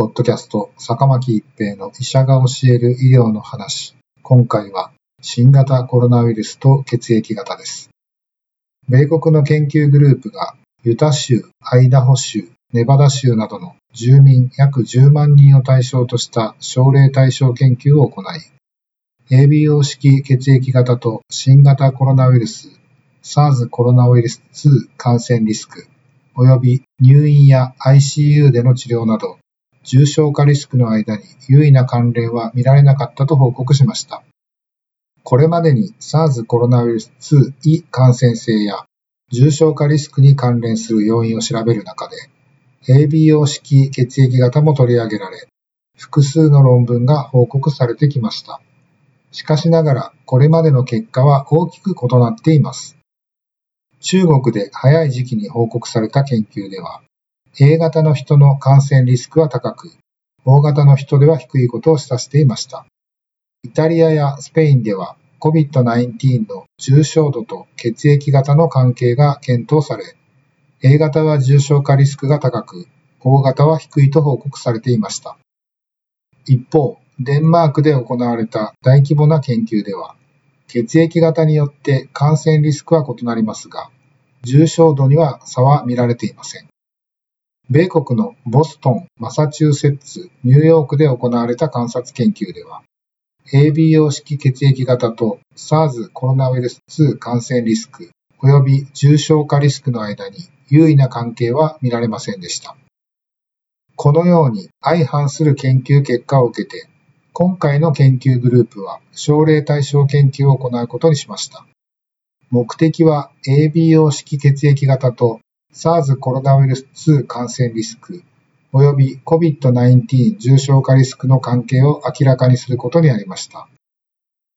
ポッドキャスト、坂巻一平の医者が教える医療の話。今回は、新型コロナウイルスと血液型です。米国の研究グループが、ユタ州、アイダホ州、ネバダ州などの住民約10万人を対象とした症例対象研究を行い、ABO 式血液型と新型コロナウイルス、SARS コロナウイルス2感染リスク、及び入院や ICU での治療など、重症化リスクの間に優位な関連は見られなかったと報告しました。これまでに SARS コロナウイルス2異感染性や重症化リスクに関連する要因を調べる中で、ABO 式血液型も取り上げられ、複数の論文が報告されてきました。しかしながら、これまでの結果は大きく異なっています。中国で早い時期に報告された研究では、A 型の人の感染リスクは高く、O 型の人では低いことを示唆していました。イタリアやスペインでは COVID-19 の重症度と血液型の関係が検討され、A 型は重症化リスクが高く、O 型は低いと報告されていました。一方、デンマークで行われた大規模な研究では、血液型によって感染リスクは異なりますが、重症度には差は見られていません。米国のボストン、マサチューセッツ、ニューヨークで行われた観察研究では、ABO 式血液型と SARS コロナウイルス2感染リスク及び重症化リスクの間に優位な関係は見られませんでした。このように相反する研究結果を受けて、今回の研究グループは症例対象研究を行うことにしました。目的は ABO 式血液型と SARS コロナウイルス2感染リスク及び COVID-19 重症化リスクの関係を明らかにすることになりました。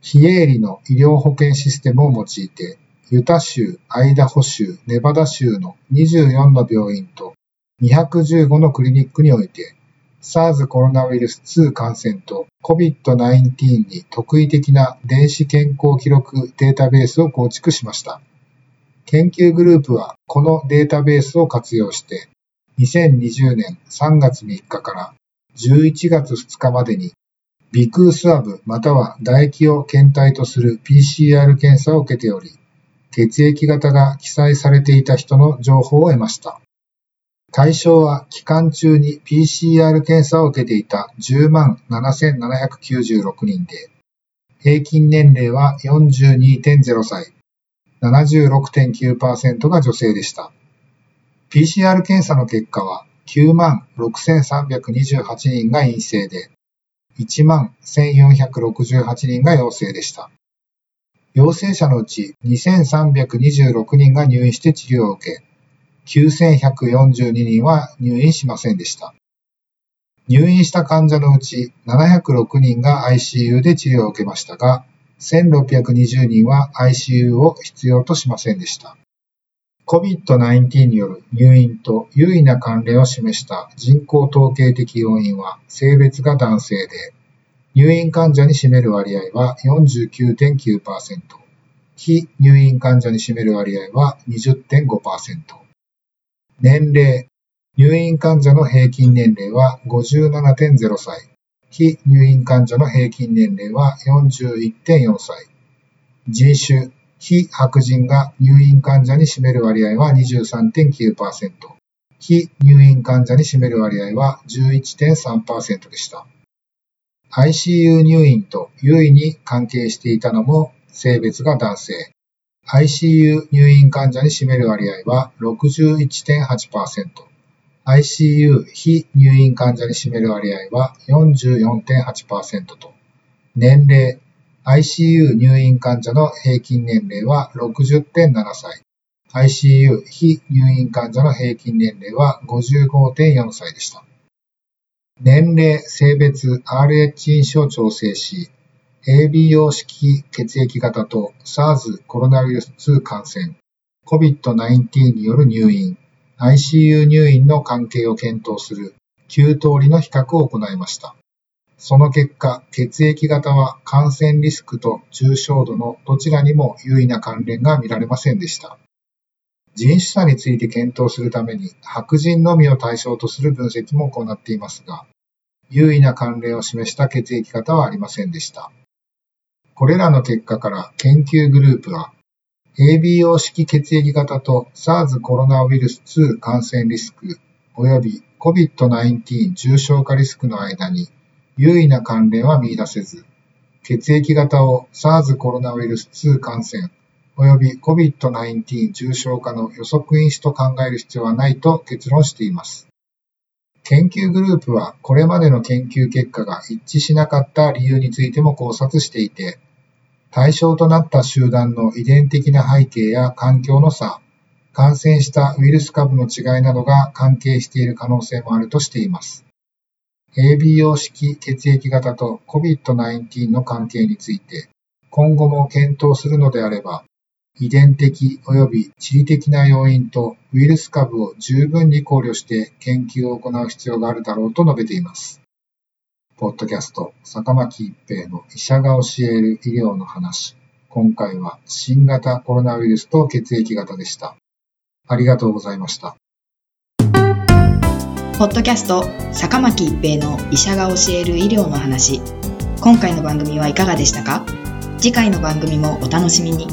非営利の医療保険システムを用いて、ユタ州、アイダホ州、ネバダ州の24の病院と215のクリニックにおいて、SARS コロナウイルス2感染と COVID-19 に特異的な電子健康記録データベースを構築しました。研究グループはこのデータベースを活用して、2020年3月3日から11月2日までに、ビクースワブまたは唾液を検体とする PCR 検査を受けており、血液型が記載されていた人の情報を得ました。対象は期間中に PCR 検査を受けていた10万7796人で、平均年齢は42.0歳、76.9%が女性でした。PCR 検査の結果は9万6328人が陰性で、1万1468人が陽性でした。陽性者のうち2326人が入院して治療を受け、9142人は入院しませんでした。入院した患者のうち706人が ICU で治療を受けましたが、1620人は ICU を必要としませんでした。COVID-19 による入院と優位な関連を示した人口統計的要因は性別が男性で、入院患者に占める割合は49.9%、非入院患者に占める割合は20.5%。年齢、入院患者の平均年齢は57.0歳、非入院患者の平均年齢は41.4歳。人種、非白人が入院患者に占める割合は23.9%、非入院患者に占める割合は11.3%でした。ICU 入院と優位に関係していたのも性別が男性。ICU 入院患者に占める割合は61.8%。ICU 非入院患者に占める割合は44.8%と、年齢、ICU 入院患者の平均年齢は60.7歳、ICU 非入院患者の平均年齢は55.4歳でした。年齢、性別、RH 因子を調整し、ABO 式血液型と SARS コロナウイルス2感染、COVID-19 による入院、ICU 入院の関係を検討する9通りの比較を行いました。その結果、血液型は感染リスクと重症度のどちらにも優位な関連が見られませんでした。人種差について検討するために白人のみを対象とする分析も行っていますが、優位な関連を示した血液型はありませんでした。これらの結果から研究グループは、ABO 式血液型と SARS コロナウイルス2感染リスク及び COVID-19 重症化リスクの間に優位な関連は見出せず、血液型を SARS コロナウイルス2感染及び COVID-19 重症化の予測因子と考える必要はないと結論しています。研究グループはこれまでの研究結果が一致しなかった理由についても考察していて、対象となった集団の遺伝的な背景や環境の差、感染したウイルス株の違いなどが関係している可能性もあるとしています。ABO 式血液型と COVID-19 の関係について、今後も検討するのであれば、遺伝的及び地理的な要因とウイルス株を十分に考慮して研究を行う必要があるだろうと述べています。ポッドキャスト、坂巻一平の医者が教える医療の話。今回は新型コロナウイルスと血液型でした。ありがとうございました。ポッドキャスト坂巻一平の医者が教える医療の話今回の番組はいかがでしたか？次回の番組もお楽しみに